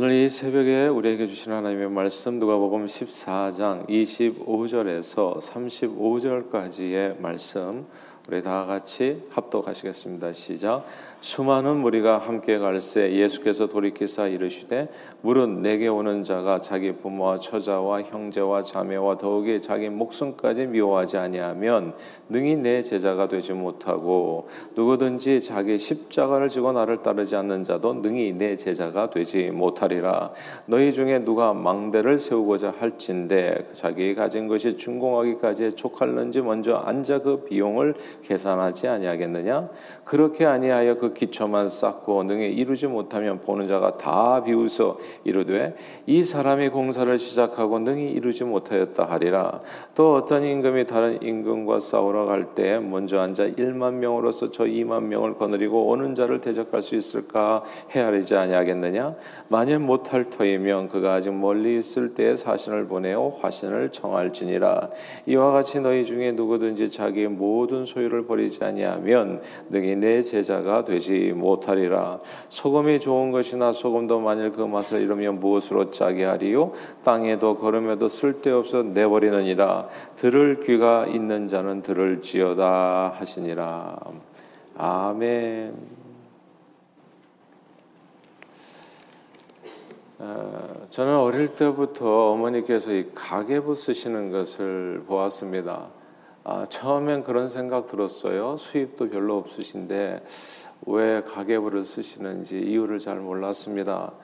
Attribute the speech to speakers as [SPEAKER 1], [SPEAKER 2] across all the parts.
[SPEAKER 1] 오늘 이 새벽에 우리에게 주신 하나님의 말씀 누가복음 14장 25절에서 35절까지의 말씀 우리 다 같이 합독하시겠습니다. 시작. 수많은 무리가 함께 갈새 예수께서 돌이키사 이르시되 물은 내게 오는 자가 자기 부모와 처자와 형제와 자매와 더욱이 자기 목숨까지 미워하지 아니하면 능히 내 제자가 되지 못하고 누구든지 자기 십자가를 지고 나를 따르지 않는 자도 능히 내 제자가 되지 못하리라 너희 중에 누가 망대를 세우고자 할진대 자기 가진 것이 준공하기까지 촉할는지 먼저 앉아 그 비용을 계산하지 아니하겠느냐? 그렇게 아니하여 그 기초만 쌓고 능히 이루지 못하면 보는 자가 다 비웃어 이르되 이 사람이 공사를 시작하고 능히 이루지 못하였다 하리라. 또 어떤 임금이 다른 임금과 싸우러 갈때 먼저 앉아 1만 명으로서 저 2만 명을 거느리고 오는 자를 대적할 수 있을까 헤아리지 아니하겠느냐? 만일 못할 터이면 그가 아직 멀리 있을 때에 사신을 보내어 화신을 청할지니라. 이와 같이 너희 중에 누구든지 자기 모든 소유 를 버리지 아니하면 능히 내 제자가 되지 못하리라. 소금이 좋은 것이나 소금도 만일 그 맛을 잃으면 무엇으로 짜게 하리요? 땅에도 걸음에도 쓸데없어 내버리느니라. 들을 귀가 있는 자는 들을지어다 하시니라. 아멘. 어, 저는 어릴 때부터 어머니께서 이 가계부 쓰시는 것을 보았습니다. 아, 처음엔 그런 생각 들었어요. 수입도 별로 없으신데 왜 가계부를 쓰시는지 이유를 잘 몰랐습니다.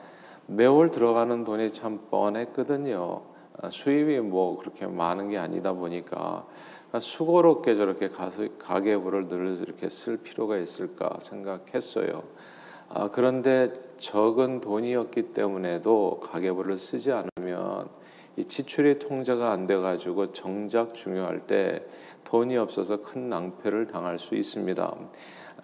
[SPEAKER 1] 매월 들어가는 돈이 참 뻔했거든요. 아, 수입이 뭐 그렇게 많은 게 아니다 보니까 그러니까 수고롭게 저렇게 가계부를 늘 이렇게 쓸 필요가 있을까 생각했어요. 아, 그런데 적은 돈이었기 때문에도 가계부를 쓰지 않으면 이 지출이 통제가 안 돼가지고 정작 중요할 때 돈이 없어서 큰 낭패를 당할 수 있습니다.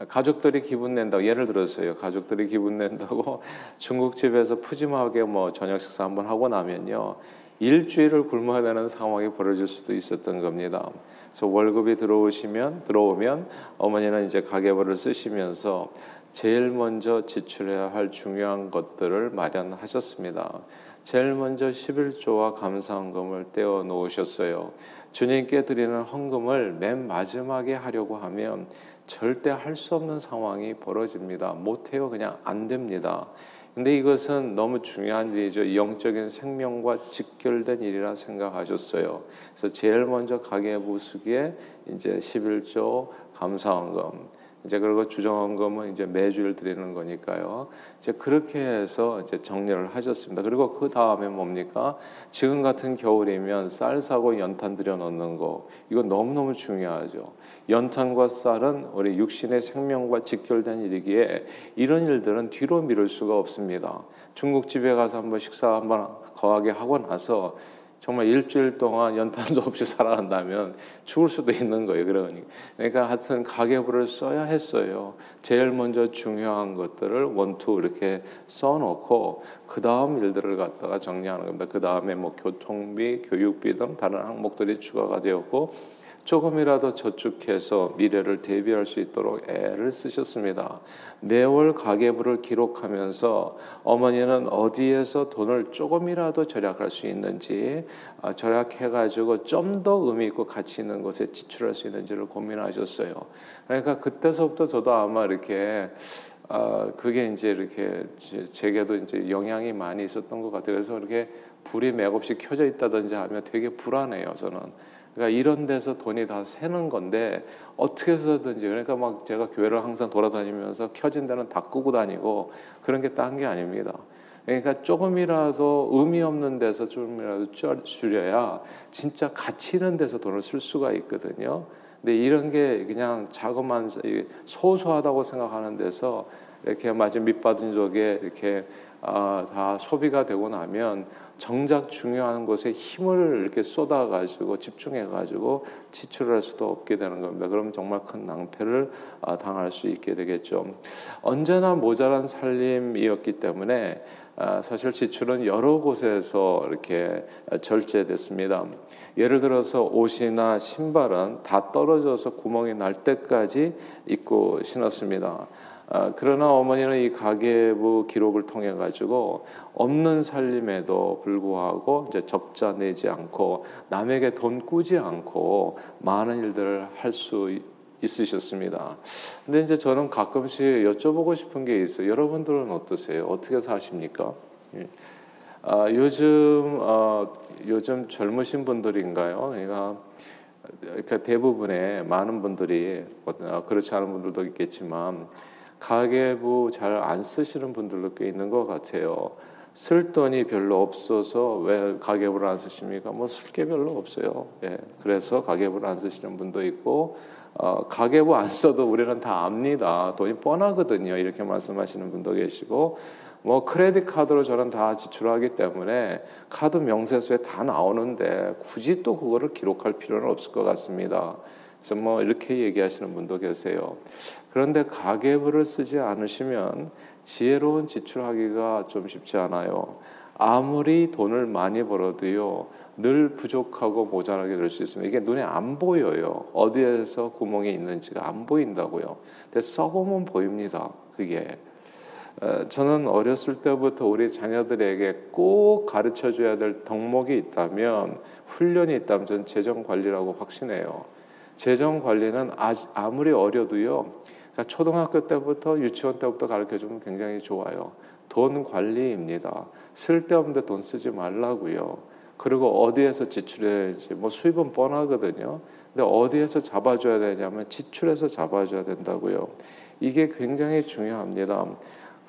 [SPEAKER 1] 가족들이 기분 낸다고 예를 들었어요. 가족들이 기분 낸다고 중국집에서 푸짐하게 뭐 저녁 식사 한번 하고 나면요. 일주일을 굶어야 되는 상황이 벌어질 수도 있었던 겁니다. 그래서 월급이 들어오시면 들어오면 어머니는 이제 가계부를 쓰시면서 제일 먼저 지출해야 할 중요한 것들을 마련하셨습니다. 제일 먼저 11조와 감사헌금을 떼어 놓으셨어요. 주님께 드리는 헌금을 맨 마지막에 하려고 하면 절대 할 수 없는 상황이 벌어집니다. 못해요. 그냥 안 됩니다. 근데 이것은 너무 중요한 일이죠. 영적인 생명과 직결된 일이라 생각하셨어요. 그래서 제일 먼저 가계 부 수기에 이제 11조 감사원금 이제 그리고 주정원금은 이제 매주일 드리는 거니까요. 이제 그렇게 해서 이제 정리를 하셨습니다. 그리고 그 다음에 뭡니까? 지금 같은 겨울이면 쌀 사고 연탄 들여 넣는 거 이거 너무 너무 중요하죠. 연탄과 쌀은 우리 육신의 생명과 직결된 일이기에 이런 일들은 뒤로 미룰 수가 없습니다. 중국집에 가서 한번 식사 한번 거하게 하고 나서 정말 일주일 동안 연탄도 없이 살아간다면 죽을 수도 있는 거예요. 그러니 그러니까 하여튼 가계부를 써야 했어요. 제일 먼저 중요한 것들을 원투 이렇게 써놓고 그 다음 일들을 갖다가 정리하는 겁니다. 그 다음에 뭐 교통비, 교육비 등 다른 항목들이 추가가 되었고 조금이라도 저축해서 미래를 대비할 수 있도록 애를 쓰셨습니다. 매월 가계부를 기록하면서 어머니는 어디에서 돈을 조금이라도 절약할 수 있는지 아, 절약해가지고 좀 더 의미 있고 가치 있는 곳에 지출할 수 있는지를 고민하셨어요. 그러니까 그때서부터 저도 아마 이렇게 아, 그게 이제 이렇게 제게도 이제 영향이 많이 있었던 것 같아요. 그래서 이렇게 불이 맥없이 켜져 있다든지 하면 되게 불안해요. 저는. 그러니까 이런 데서 돈이 다 새는 건데 어떻게 해서든지 그러니까 막 제가 교회를 항상 돌아다니면서 켜진 데는 다 끄고 다니고 그런 게 딴 게 아닙니다. 그러니까 조금이라도 의미 없는 데서 조금이라도 줄여야 진짜 가치 있는 데서 돈을 쓸 수가 있거든요. 근데 이런 게 그냥 자그만 소소하다고 생각하는 데서 이렇게 마치 밑받은 쪽에 이렇게 아, 다 소비가 되고 나면 정작 중요한 것에 힘을 이렇게 쏟아가지고 집중해가지고 지출을 할 수도 없게 되는 겁니다. 그럼 정말 큰 낭패를 아, 당할 수 있게 되겠죠. 언제나 모자란 살림이었기 때문에 아, 사실 지출은 여러 곳에서 이렇게 절제됐습니다. 예를 들어서 옷이나 신발은 다 떨어져서 구멍이 날 때까지 입고 신었습니다. 아, 그러나 어머니는 이 가계부 기록을 통해 가지고 없는 살림에도 불구하고 이제 적자 내지 않고 남에게 돈 꾸지 않고 많은 일들을 할 수 있으셨습니다. 근데 이제 저는 가끔씩 여쭤보고 싶은 게 있어요. 여러분들은 어떠세요? 어떻게 사십니까? 예. 아, 요즘 어, 요즘 젊으신 분들인가요? 그러니까 대부분의 많은 분들이 어, 그렇지 않은 분들도 있겠지만 가계부 잘 안 쓰시는 분들도 꽤 있는 것 같아요. 쓸 돈이 별로 없어서 왜 가계부를 안 쓰십니까? 뭐 쓸 게 별로 없어요. 예, 그래서 가계부를 안 쓰시는 분도 있고 어, 가계부 안 써도 우리는 다 압니다. 돈이 뻔하거든요. 이렇게 말씀하시는 분도 계시고 뭐 크레딧 카드로 저는 다 지출하기 때문에 카드 명세서에 다 나오는데 굳이 또 그거를 기록할 필요는 없을 것 같습니다. 그래서 뭐 이렇게 얘기하시는 분도 계세요. 그런데 가계부를 쓰지 않으시면 지혜로운 지출하기가 좀 쉽지 않아요. 아무리 돈을 많이 벌어도요, 늘 부족하고 모자라게 될 수 있습니다. 이게 눈에 안 보여요. 어디에서 구멍이 있는지가 안 보인다고요. 근데 써보면 보입니다. 그게. 어, 저는 어렸을 때부터 우리 자녀들에게 꼭 가르쳐 줘야 될 덕목이 있다면 훈련이 있다면 저는 재정 관리라고 확신해요. 재정 관리는 아무리 어려도요. 그러니까 초등학교 때부터 유치원 때부터 가르쳐 주면 굉장히 좋아요. 돈 관리입니다. 쓸데없는데 돈 쓰지 말라고요. 그리고 어디에서 지출해야 지 뭐 수입은 뻔하거든요. 근데 어디에서 잡아줘야 되냐면 지출해서 잡아줘야 된다고요. 이게 굉장히 중요합니다.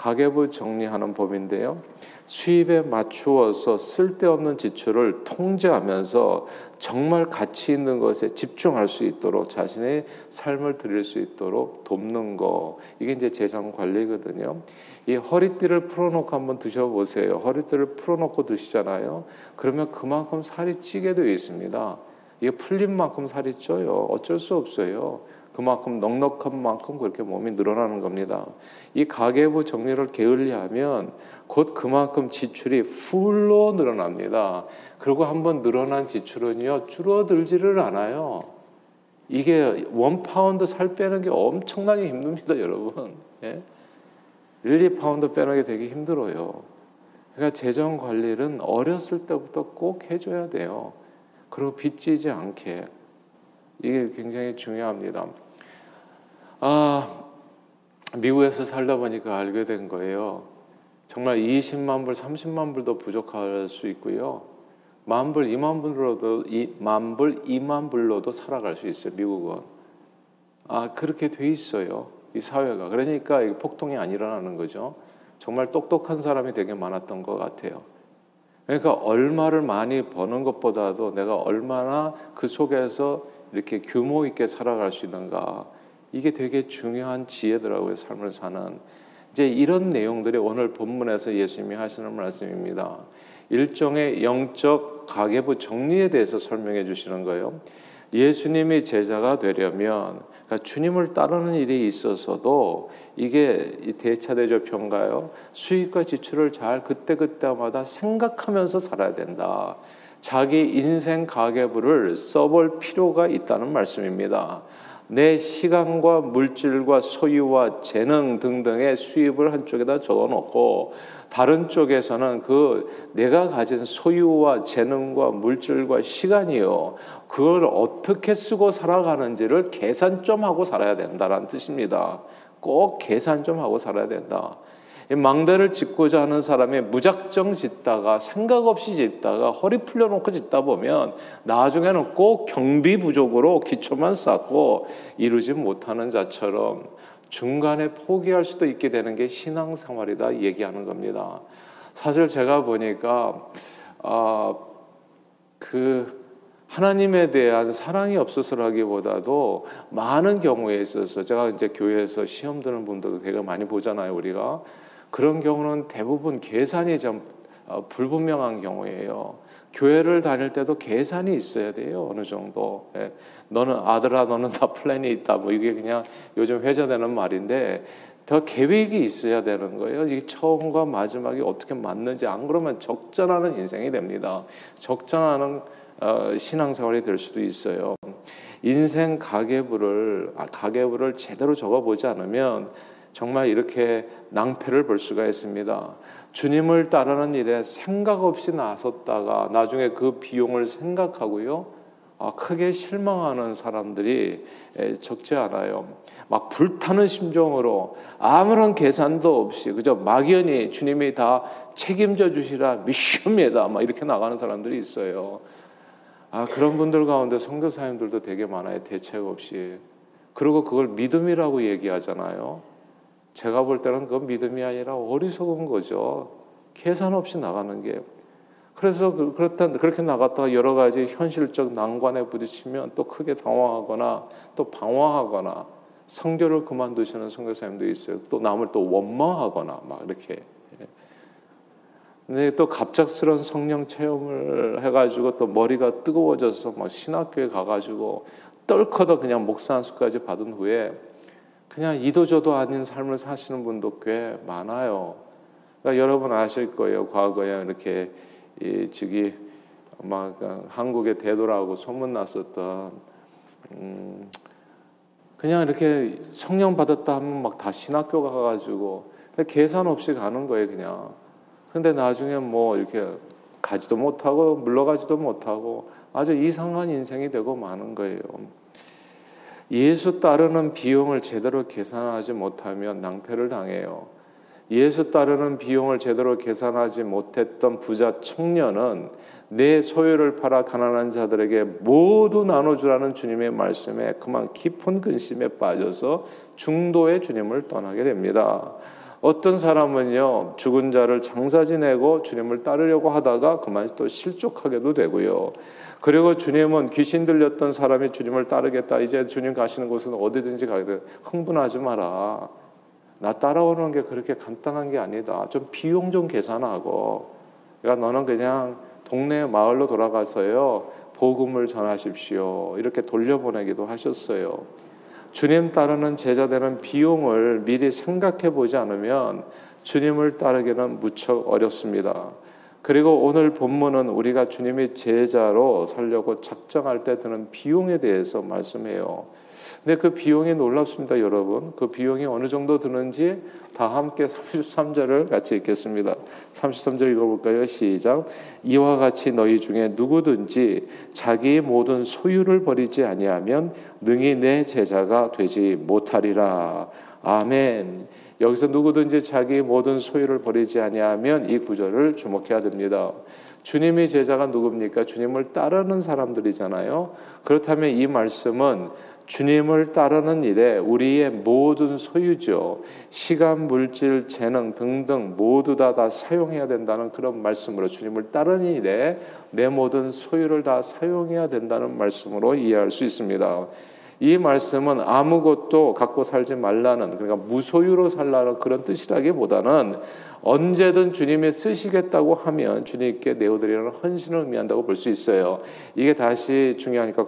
[SPEAKER 1] 가계부 정리하는 법인데요. 수입에 맞추어서 쓸데없는 지출을 통제하면서 정말 가치 있는 것에 집중할 수 있도록 자신의 삶을 드릴 수 있도록 돕는 거 이게 이제 재정 관리거든요. 이 허리띠를 풀어놓고 한번 드셔보세요. 허리띠를 풀어놓고 드시잖아요. 그러면 그만큼 살이 찌게 되어 있습니다. 이게 풀린 만큼 살이 쪄요. 어쩔 수 없어요. 그만큼 넉넉한 만큼 그렇게 몸이 늘어나는 겁니다. 이 가계부 정리를 게을리하면 곧 그만큼 지출이 full로 늘어납니다. 그리고 한번 늘어난 지출은요 줄어들지를 않아요. 이게 one pound 살 빼는 게 엄청나게 힘듭니다, 여러분. 예? 1, 2파운드 빼는 게 되게 힘들어요. 그러니까 재정 관리는 어렸을 때부터 꼭 해줘야 돼요. 그리고 빚지지 않게. 이게 굉장히 중요합니다. 아, 미국에서 살다 보니까 알게 된 거예요. 정말 20만 불, 30만 불도 부족할 수 있고요. 만 불, 2만 불로도 만 불, 2만 불로도 살아갈 수 있어요. 미국은. 아, 그렇게 돼 있어요. 이 사회가. 그러니까 폭동이 안 일어나는 거죠. 정말 똑똑한 사람이 되게 많았던 것 같아요. 그러니까 얼마를 많이 버는 것보다도 내가 얼마나 그 속에서 이렇게 규모 있게 살아갈 수 있는가. 이게 되게 중요한 지혜더라고요. 삶을 사는. 이제 이런 내용들이 오늘 본문에서 예수님이 하시는 말씀입니다. 일종의 영적 가계부 정리에 대해서 설명해 주시는 거예요. 예수님이 제자가 되려면 그러니까 주님을 따르는 일이 있어서도 이게 대차대조평가요. 수입과 지출을 잘 그때그때마다 생각하면서 살아야 된다. 자기 인생 가계부를 써볼 필요가 있다는 말씀입니다. 내 시간과 물질과 소유와 재능 등등의 수입을 한쪽에다 적어놓고 다른 쪽에서는 그 내가 가진 소유와 재능과 물질과 시간이요 그걸 어떻게 쓰고 살아가는지를 계산 좀 하고 살아야 된다는 뜻입니다. 꼭 계산 좀 하고 살아야 된다. 망대를 짓고자 하는 사람이 무작정 짓다가 생각 없이 짓다가 허리 풀려놓고 짓다 보면 나중에는 꼭 경비 부족으로 기초만 쌓고 이루지 못하는 자처럼 중간에 포기할 수도 있게 되는 게 신앙생활이다 얘기하는 겁니다. 사실 제가 보니까 아, 그 하나님에 대한 사랑이 없어서라기보다도 많은 경우에 있어서 제가 이제 교회에서 시험 드는 분들도 되게 많이 보잖아요 우리가 그런 경우는 대부분 계산이 좀 어, 불분명한 경우예요. 교회를 다닐 때도 계산이 있어야 돼요. 어느 정도. 예. 너는 아들아, 너는 다 플랜이 있다. 뭐 이게 그냥 요즘 회자되는 말인데 더 계획이 있어야 되는 거예요. 이 처음과 마지막이 어떻게 맞는지 안 그러면 적전하는 인생이 됩니다. 적전하는 어, 신앙생활이 될 수도 있어요. 인생 가계부를 아, 가계부를 제대로 적어보지 않으면 정말 이렇게 낭패를 볼 수가 있습니다. 주님을 따르는 일에 생각 없이 나섰다가 나중에 그 비용을 생각하고요. 아, 크게 실망하는 사람들이 적지 않아요. 막 불타는 심정으로 아무런 계산도 없이 그저 막연히 주님이 다 책임져 주시라 믿습니다. 막 이렇게 나가는 사람들이 있어요. 아, 그런 분들 가운데 선교사님들도 되게 많아요. 대책 없이. 그리고 그걸 믿음이라고 얘기하잖아요. 제가 볼 때는 그건 믿음이 아니라 어리석은 거죠. 계산 없이 나가는 게. 그래서 그, 그렇다 그렇게 나갔다가 여러 가지 현실적 난관에 부딪히면 또 크게 당황하거나 또 방황하거나 성교를 그만두시는 선교사님도 있어요. 또 남을 또 원망하거나 막 이렇게. 근데 또 갑작스런 성령 체험을 해가지고 또 머리가 뜨거워져서 막 신학교에 가가지고 떨커덕 그냥 목사 한 수까지 받은 후에 그냥 이도저도 아닌 삶을 사시는 분도 꽤 많아요. 그러니까 여러분 아실 거예요. 과거에 이렇게 이 저기 막 한국의 대도라고 소문 났었던 음 그냥 이렇게 성령 받았다 하면 막 다 신학교 가가지고 계산 없이 가는 거예요 그냥. 근데 나중에 뭐 이렇게 가지도 못하고 물러가지도 못하고 아주 이상한 인생이 되고 마는 거예요. 예수 따르는 비용을 제대로 계산하지 못하면 낭패를 당해요. 예수 따르는 비용을 제대로 계산하지 못했던 부자 청년은 내 소유를 팔아 가난한 자들에게 모두 나눠주라는 주님의 말씀에 그만 깊은 근심에 빠져서 중도의 주님을 떠나게 됩니다. 어떤 사람은요 죽은 자를 장사 지내고 주님을 따르려고 하다가 그만 또 실족하게도 되고요. 그리고 주님은 귀신 들렸던 사람이 주님을 따르겠다. 이제 주님 가시는 곳은 어디든지 돼. 흥분하지 마라. 나 따라오는 게 그렇게 간단한 게 아니다. 좀 비용 좀 계산하고. 그러니까 너는 그냥 동네 마을로 돌아가서요. 복음을 전하십시오. 이렇게 돌려보내기도 하셨어요. 주님 따르는 제자 되는 비용을 미리 생각해 보지 않으면 주님을 따르기는 무척 어렵습니다. 그리고 오늘 본문은 우리가 주님의 제자로 살려고 작정할 때 드는 비용에 대해서 말씀해요. 근데 그 비용이 놀랍습니다, 여러분. 그 비용이 어느 정도 드는지 다 함께 33절을 같이 읽겠습니다. 33절 읽어볼까요? 시작. 이와 같이 너희 중에 누구든지 자기의 모든 소유를 버리지 아니하면 능히 내 제자가 되지 못하리라. 아멘. 여기서 누구든지 자기 모든 소유를 버리지 아니하면 이 구절을 주목해야 됩니다. 주님의 제자가 누굽니까? 주님을 따르는 사람들이잖아요. 그렇다면 이 말씀은 주님을 따르는 일에 우리의 모든 소유죠. 시간, 물질, 재능 등등 모두 다, 다 사용해야 된다는 그런 말씀으로 주님을 따르는 일에 내 모든 소유를 다 사용해야 된다는 말씀으로 이해할 수 있습니다. 이 말씀은 아무것도 갖고 살지 말라는 그러니까 무소유로 살라는 그런 뜻이라기보다는 언제든 주님이 쓰시겠다고 하면 주님께 내어드리는 헌신을 의미한다고 볼 수 있어요. 이게 다시 중요하니까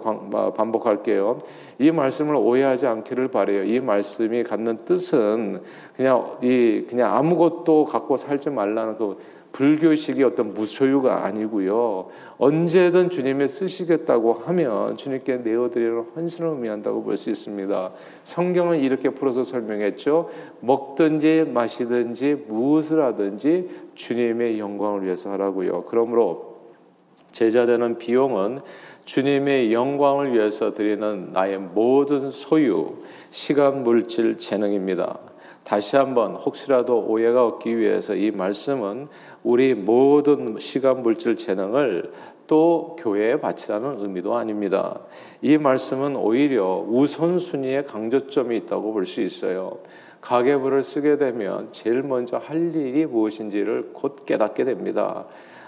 [SPEAKER 1] 반복할게요. 이 말씀을 오해하지 않기를 바래요. 이 말씀이 갖는 뜻은 그냥 이 그냥 아무것도 갖고 살지 말라는 그 불교식이 어떤 무소유가 아니고요. 언제든 주님이 쓰시겠다고 하면 주님께 내어드리는 헌신을 의미한다고 볼 수 있습니다. 성경은 이렇게 풀어서 설명했죠. 먹든지 마시든지 무엇을 하든지 주님의 영광을 위해서 하라고요. 그러므로 제자되는 비용은 주님의 영광을 위해서 드리는 나의 모든 소유, 시간, 물질, 재능입니다. 다시 한번 혹시라도 오해가 없기 위해서 이 말씀은 우리 모든 시간, 물질, 재능을 또 교회에 바치라는 의미도 아닙니다. 이 말씀은 오히려 우선순위의 강조점이 있다고 볼 수 있어요. 가계부를 쓰게 되면 제일 먼저 할 일이 무엇인지를 곧 깨닫게 됩니다.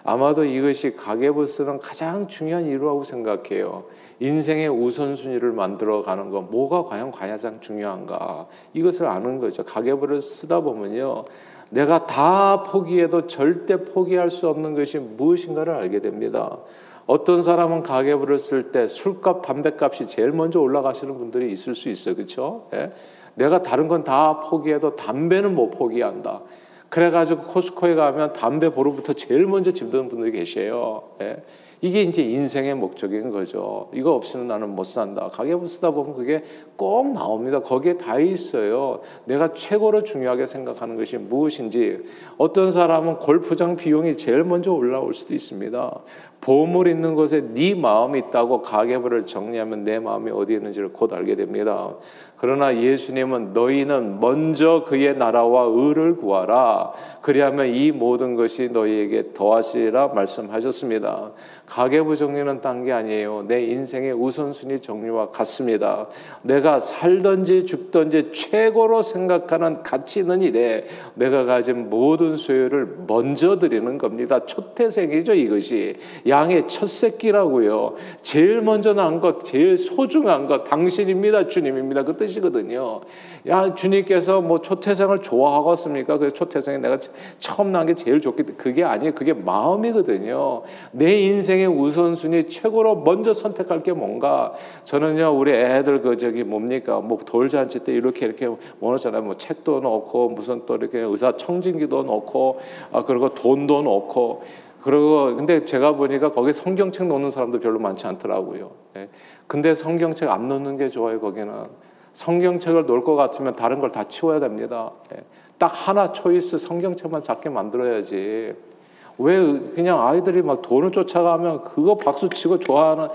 [SPEAKER 1] 아마도 이것이 가계부 쓰는 가장 중요한 이유라고 생각해요. 인생의 우선순위를 만들어가는 거 뭐가 과연 가장 중요한가 이것을 아는 거죠. 가계부를 쓰다 보면요. 내가 다 포기해도 절대 포기할 수 없는 것이 무엇인가를 알게 됩니다. 어떤 사람은 가계부를 쓸 때 술값, 담배값이 제일 먼저 올라가시는 분들이 있을 수 있어요. 그렇죠? 예? 내가 다른 건 다 포기해도 담배는 못 포기한다. 그래가지고 코스코에 가면 담배 보루부터 제일 먼저 집는 분들이 계세요. 예? 이게 이제 인생의 목적인 거죠. 이거 없이는 나는 못 산다. 가계부 쓰다 보면 그게 꼭 나옵니다. 거기에 다 있어요. 내가 최고로 중요하게 생각하는 것이 무엇인지 어떤 사람은 골프장 비용이 제일 먼저 올라올 수도 있습니다. 보물 있는 곳에 네 마음이 있다고 가계부를 정리하면 내 마음이 어디 있는지를 곧 알게 됩니다. 그러나 예수님은 너희는 먼저 그의 나라와 의를 구하라. 그리하면 이 모든 것이 너희에게 더하시리라 말씀하셨습니다. 가계부 정리는 딴 게 아니에요. 내 인생의 우선순위 정리와 같습니다. 내가 살든지 죽든지 최고로 생각하는 가치 있는 일에 내가 가진 모든 소유를 먼저 드리는 겁니다. 초태생이죠, 이것이. 양의 첫 새끼라고요. 제일 먼저 난 것, 제일 소중한 것, 당신입니다, 주님입니다. 그 뜻이거든요. 야, 주님께서 뭐 초태생을 좋아하겠습니까? 그래서 초태생이 내가 처음 난 게 제일 좋겠다. 그게 아니에요. 그게 마음이거든요. 내 인생 의 우선순위 최고로 먼저 선택할 게 뭔가? 저는요, 우리 애들 그 저기 뭡니까? 뭐 돌잔치 때 이렇게 이렇게 뭐하잖아요. 뭐 책도 넣고 무슨 또 이렇게 의사 청진기도 넣고 아, 그리고 돈도 넣고 그리고 근데 제가 보니까 거기 성경책 놓는 사람도 별로 많지 않더라고요. 예. 근데 성경책 안 놓는 게 좋아요. 거기는 성경책을 놓을 것 같으면 다른 걸 다 치워야 됩니다. 예. 딱 하나 초이스 성경책만 작게 만들어야지. 왜 그냥 아이들이 막 돈을 쫓아가면 그거 박수 치고 좋아하는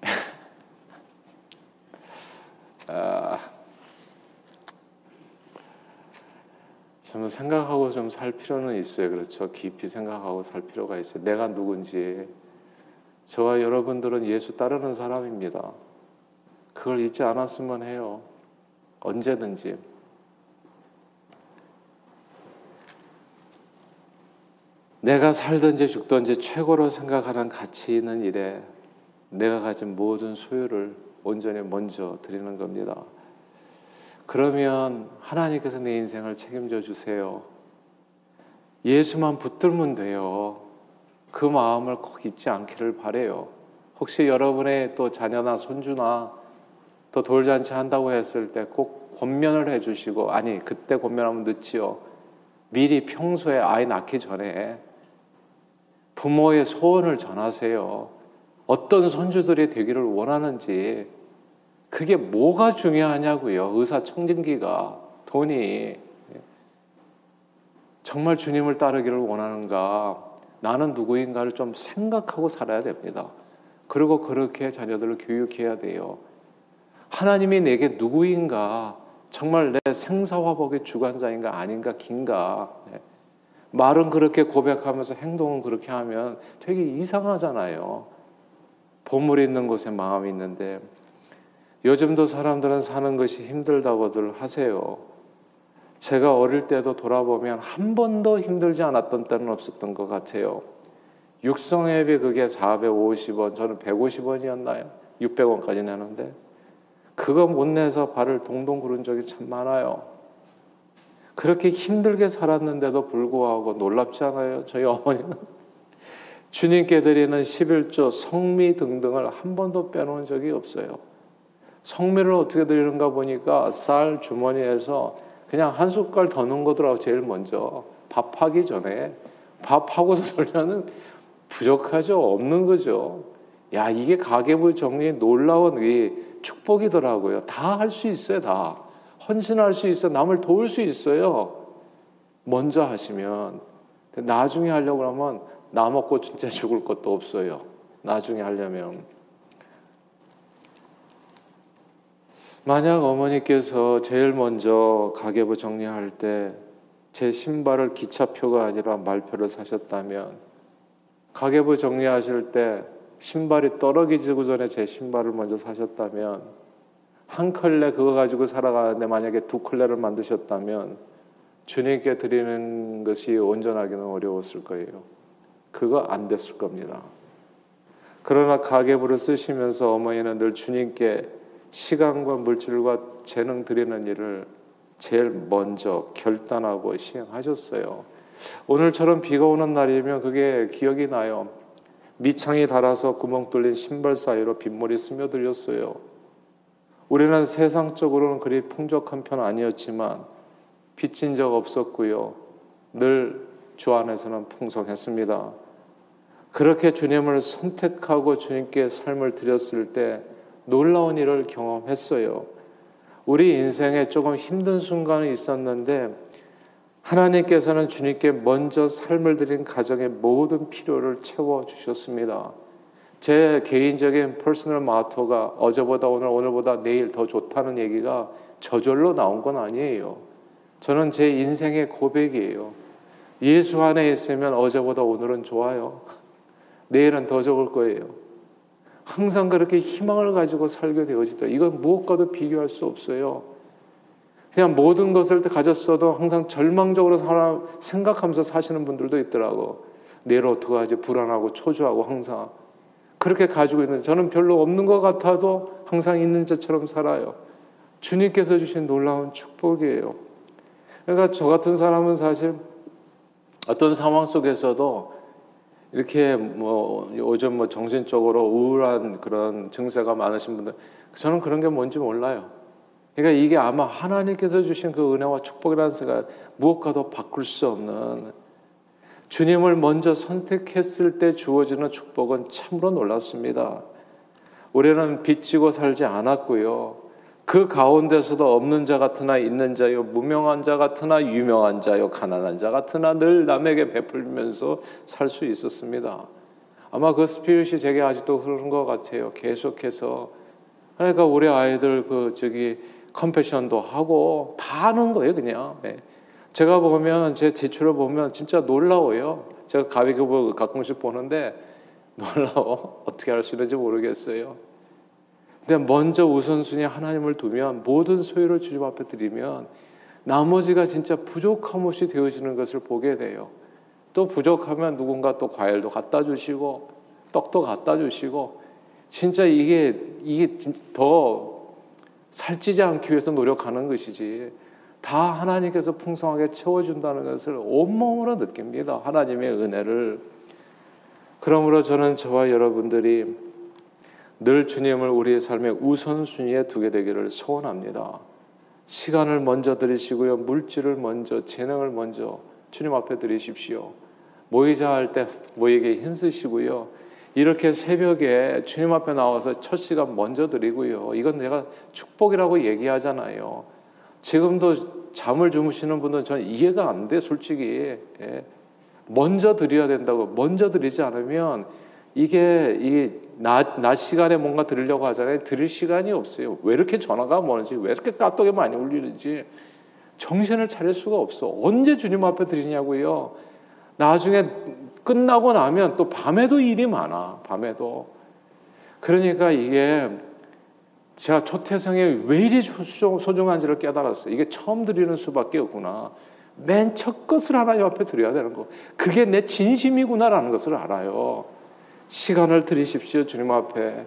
[SPEAKER 1] 아, 좀 생각하고 좀 살 필요는 있어요. 그렇죠. 깊이 생각하고 살 필요가 있어요. 내가 누군지. 저와 여러분들은 예수 따르는 사람입니다. 그걸 잊지 않았으면 해요. 언제든지. 내가 살든지 죽든지 최고로 생각하는 가치 있는 일에 내가 가진 모든 소유를 온전히 먼저 드리는 겁니다. 그러면 하나님께서 내 인생을 책임져 주세요. 예수만 붙들면 돼요. 그 마음을 꼭 잊지 않기를 바래요. 혹시 여러분의 또 자녀나 손주나 또 돌잔치 한다고 했을 때 꼭 권면을 해주시고 아니 그때 권면하면 늦지요. 미리 평소에 아이 낳기 전에 부모의 소원을 전하세요. 어떤 손주들이 되기를 원하는지 그게 뭐가 중요하냐고요. 의사 청진기가 돈이 정말 주님을 따르기를 원하는가 나는 누구인가를 좀 생각하고 살아야 됩니다. 그리고 그렇게 자녀들을 교육해야 돼요. 하나님이 내게 누구인가, 정말 내 생사화복의 주관자인가 아닌가 긴가. 네. 말은 그렇게 고백하면서 행동은 그렇게 하면 되게 이상하잖아요. 보물 있는 곳에 마음이 있는데 요즘도 사람들은 사는 것이 힘들다고들 하세요. 제가 어릴 때도 돌아보면 한 번도 힘들지 않았던 때는 없었던 것 같아요. 육성앱이 그게 450원, 저는 150원이었나요? 600원까지 내는데 그거 못 내서 발을 동동 구른 적이 참 많아요. 그렇게 힘들게 살았는데도 불구하고 놀랍지 않아요? 저희 어머니는 주님께 드리는 11조 성미 등등을 한 번도 빼놓은 적이 없어요. 성미를 어떻게 드리는가 보니까 쌀 주머니에서 그냥 한 숟갈 더 넣은 거더라고 제일 먼저 밥하기 전에 밥하고서 돌려는 부족하죠 없는 거죠. 야 이게 가계부 정리의 놀라운 이 축복이더라고요. 다 할 수 있어요, 다. 헌신할 수 있어, 남을 도울 수 있어요. 먼저 하시면. 나중에 하려고 하면 나 먹고 진짜 죽을 것도 없어요. 나중에 하려면. 만약 어머니께서 제일 먼저 가계부 정리할 때 제 신발을 기차표가 아니라 말표를 사셨다면 가계부 정리하실 때 신발이 떨어지기 전에 제 신발을 먼저 사셨다면 한 컬레 그거 가지고 살아가는데 만약에 두 컬레를 만드셨다면 주님께 드리는 것이 온전하기는 어려웠을 거예요. 그거 안 됐을 겁니다. 그러나 가계부를 쓰시면서 어머니는 늘 주님께 시간과 물질과 재능 드리는 일을 제일 먼저 결단하고 시행하셨어요. 오늘처럼 비가 오는 날이면 그게 기억이 나요. 밑창이 닳아서 구멍 뚫린 신발 사이로 빗물이 스며들렸어요. 우리는 세상적으로는 그리 풍족한 편 아니었지만 빚진 적 없었고요. 늘 주 안에서는 풍성했습니다. 그렇게 주님을 선택하고 주님께 삶을 드렸을 때 놀라운 일을 경험했어요. 우리 인생에 조금 힘든 순간이 있었는데 하나님께서는 주님께 먼저 삶을 드린 가정의 모든 필요를 채워 주셨습니다. 제 개인적인 personal motto가 어제보다 오늘 오늘보다 내일 더 좋다는 얘기가 저절로 나온 건 아니에요. 저는 제 인생의 고백이에요. 예수 안에 있으면 어제보다 오늘은 좋아요. 내일은 더 좋을 거예요. 항상 그렇게 희망을 가지고 살게 되어지더라. 이건 무엇과도 비교할 수 없어요. 그냥 모든 것을 가졌어도 항상 절망적으로 살아 생각하면서 사시는 분들도 있더라고. 내일 어떡하지? 불안하고 초조하고 항상. 그렇게 가지고 있는 저는 별로 없는 것 같아도 항상 있는 것처럼 살아요. 주님께서 주신 놀라운 축복이에요. 그러니까 저 같은 사람은 사실 어떤 상황 속에서도 이렇게 뭐 요즘 뭐 정신적으로 우울한 그런 증세가 많으신 분들 저는 그런 게 뭔지 몰라요. 그러니까 이게 아마 하나님께서 주신 그 은혜와 축복이라는 생각 무엇과도 바꿀 수 없는 주님을 먼저 선택했을 때 주어지는 축복은 참으로 놀랍습니다. 우리는 빚지고 살지 않았고요. 그 가운데서도 없는 자 같으나 있는 자요 무명한 자 같으나 유명한 자요 가난한 자 같으나 늘 남에게 베풀면서 살 수 있었습니다. 아마 그 스피릿이 제게 아직도 흐르는 것 같아요. 계속해서 그러니까 우리 아이들 그 저기 컴패션도 하고 다 하는 거예요, 그냥. 네. 제가 보면 제 지출을 보면 진짜 놀라워요. 제가 가비급을 가끔씩 보는데 놀라워. 어떻게 할 수 있는지 모르겠어요. 근데 먼저 우선순위 하나님을 두면 모든 소유를 주님 앞에 드리면 나머지가 진짜 부족함 없이 되어지는 것을 보게 돼요. 또 부족하면 누군가 또 과일도 갖다 주시고 떡도 갖다 주시고 진짜 이게 이게 더 살찌지 않기 위해서 노력하는 것이지 다 하나님께서 풍성하게 채워준다는 것을 온몸으로 느낍니다. 하나님의 은혜를. 그러므로 저는 저와 여러분들이 늘 주님을 우리의 삶의 우선순위에 두게 되기를 소원합니다. 시간을 먼저 드리시고요. 물질을 먼저, 재능을 먼저 주님 앞에 드리십시오. 모이자 할 때 모이게 힘쓰시고요. 이렇게 새벽에 주님 앞에 나와서 첫 시간 먼저 드리고요. 이건 내가 축복이라고 얘기하잖아요. 지금도 잠을 주무시는 분들은 저는 이해가 안 돼, 솔직히. 예. 먼저 드려야 된다고. 먼저 드리지 않으면 이게 이낮 낮 시간에 뭔가 들으려고 하잖아요. 들을 시간이 없어요. 왜 이렇게 전화가 많은지, 왜 이렇게 까똑이 많이 울리는지 정신을 차릴 수가 없어. 언제 주님 앞에 드리냐고요. 나중에 끝나고 나면 또 밤에도 일이 많아. 밤에도. 그러니까 이게 제가 초태성에 왜 이리 소중한지를 깨달았어요. 이게 처음 드리는 수밖에 없구나. 맨 첫 것을 하나님 앞에 드려야 되는 거. 그게 내 진심이구나라는 것을 알아요. 시간을 들이십시오 주님 앞에.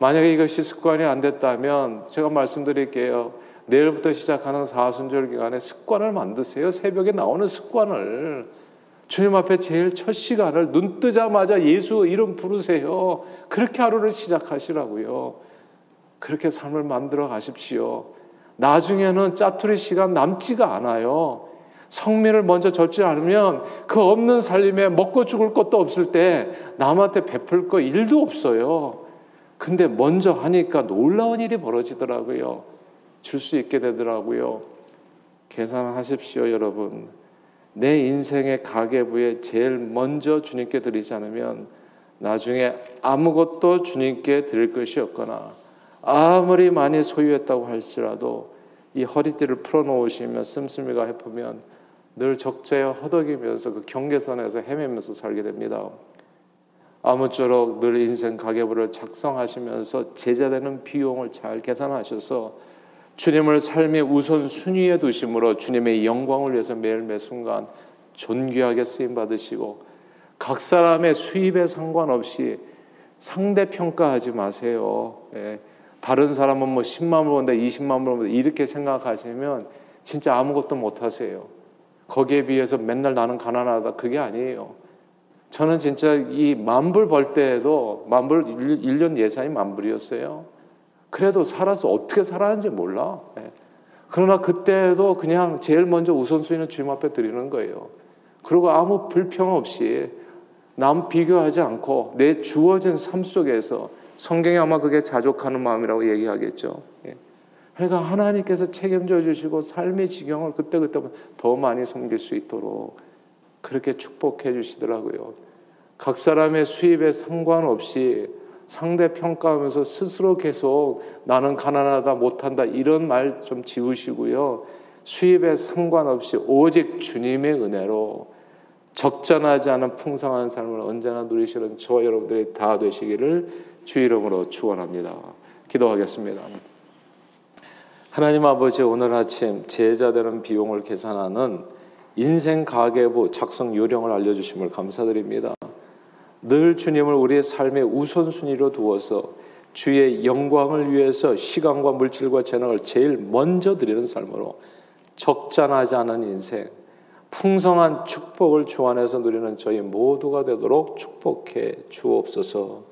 [SPEAKER 1] 만약에 이것이 습관이 안 됐다면 제가 말씀드릴게요. 내일부터 시작하는 사순절 기간에 습관을 만드세요. 새벽에 나오는 습관을 주님 앞에 제일 첫 시간을 눈 뜨자마자 예수 이름 부르세요. 그렇게 하루를 시작하시라고요. 그렇게 삶을 만들어 가십시오. 나중에는 짜투리 시간 남지가 않아요. 성민을 먼저 줬지 않으면 그 없는 살림에 먹고 죽을 것도 없을 때 남한테 베풀 거 일도 없어요. 근데 먼저 하니까 놀라운 일이 벌어지더라고요. 줄 수 있게 되더라고요. 계산하십시오, 여러분. 내 인생의 가계부에 제일 먼저 주님께 드리지 않으면 나중에 아무것도 주님께 드릴 것이 없거나 아무리 많이 소유했다고 할지라도 이 허리띠를 풀어놓으시면 씀씀이가 해보면 늘 적재에 허덕이면서 그 경계선에서 헤매면서 살게 됩니다. 아무쪼록 늘 인생 가계부를 작성하시면서 제자되는 비용을 잘 계산하셔서 주님을 삶의 우선 순위에 두심으로 주님의 영광을 위해서 매일 매 순간 존귀하게 쓰임 받으시고 각 사람의 수입에 상관없이 상대 평가하지 마세요. 예. 다른 사람은 뭐 10만 원 버는데 20만 원 버는데 이렇게 생각하시면 진짜 아무것도 못 하세요. 거기에 비해서 맨날 나는 가난하다. 그게 아니에요. 저는 진짜 이 만불 벌 때에도 만불 1년 예산이 만불이었어요. 그래도 살아서 어떻게 살았는지 몰라. 네. 그러나 그때도 그냥 제일 먼저 우선순위는 주님 앞에 드리는 거예요. 그리고 아무 불평 없이 남 비교하지 않고 내 주어진 삶 속에서 성경이 아마 그게 자족하는 마음이라고 얘기하겠죠. 예. 그러니까 하나님께서 책임져 주시고 삶의 지경을 그때그때 더 많이 섬길 수 있도록 그렇게 축복해 주시더라고요. 각 사람의 수입에 상관없이 상대 평가하면서 스스로 계속 나는 가난하다 못한다 이런 말 좀 지우시고요. 수입에 상관없이 오직 주님의 은혜로 적잖하지 않은 풍성한 삶을 언제나 누리시는 저 여러분들이 다 되시기를 주 이름으로 축원합니다. 기도하겠습니다. 하나님 아버지 오늘 아침 제자 되는 비용을 계산하는 인생 가계부 작성 요령을 알려 주심을 감사드립니다. 늘 주님을 우리의 삶의 우선순위로 두어서 주의 영광을 위해서 시간과 물질과 재능을 제일 먼저 드리는 삶으로 적잖하지 않은 인생, 풍성한 축복을 주 안에서 누리는 저희 모두가 되도록 축복해 주옵소서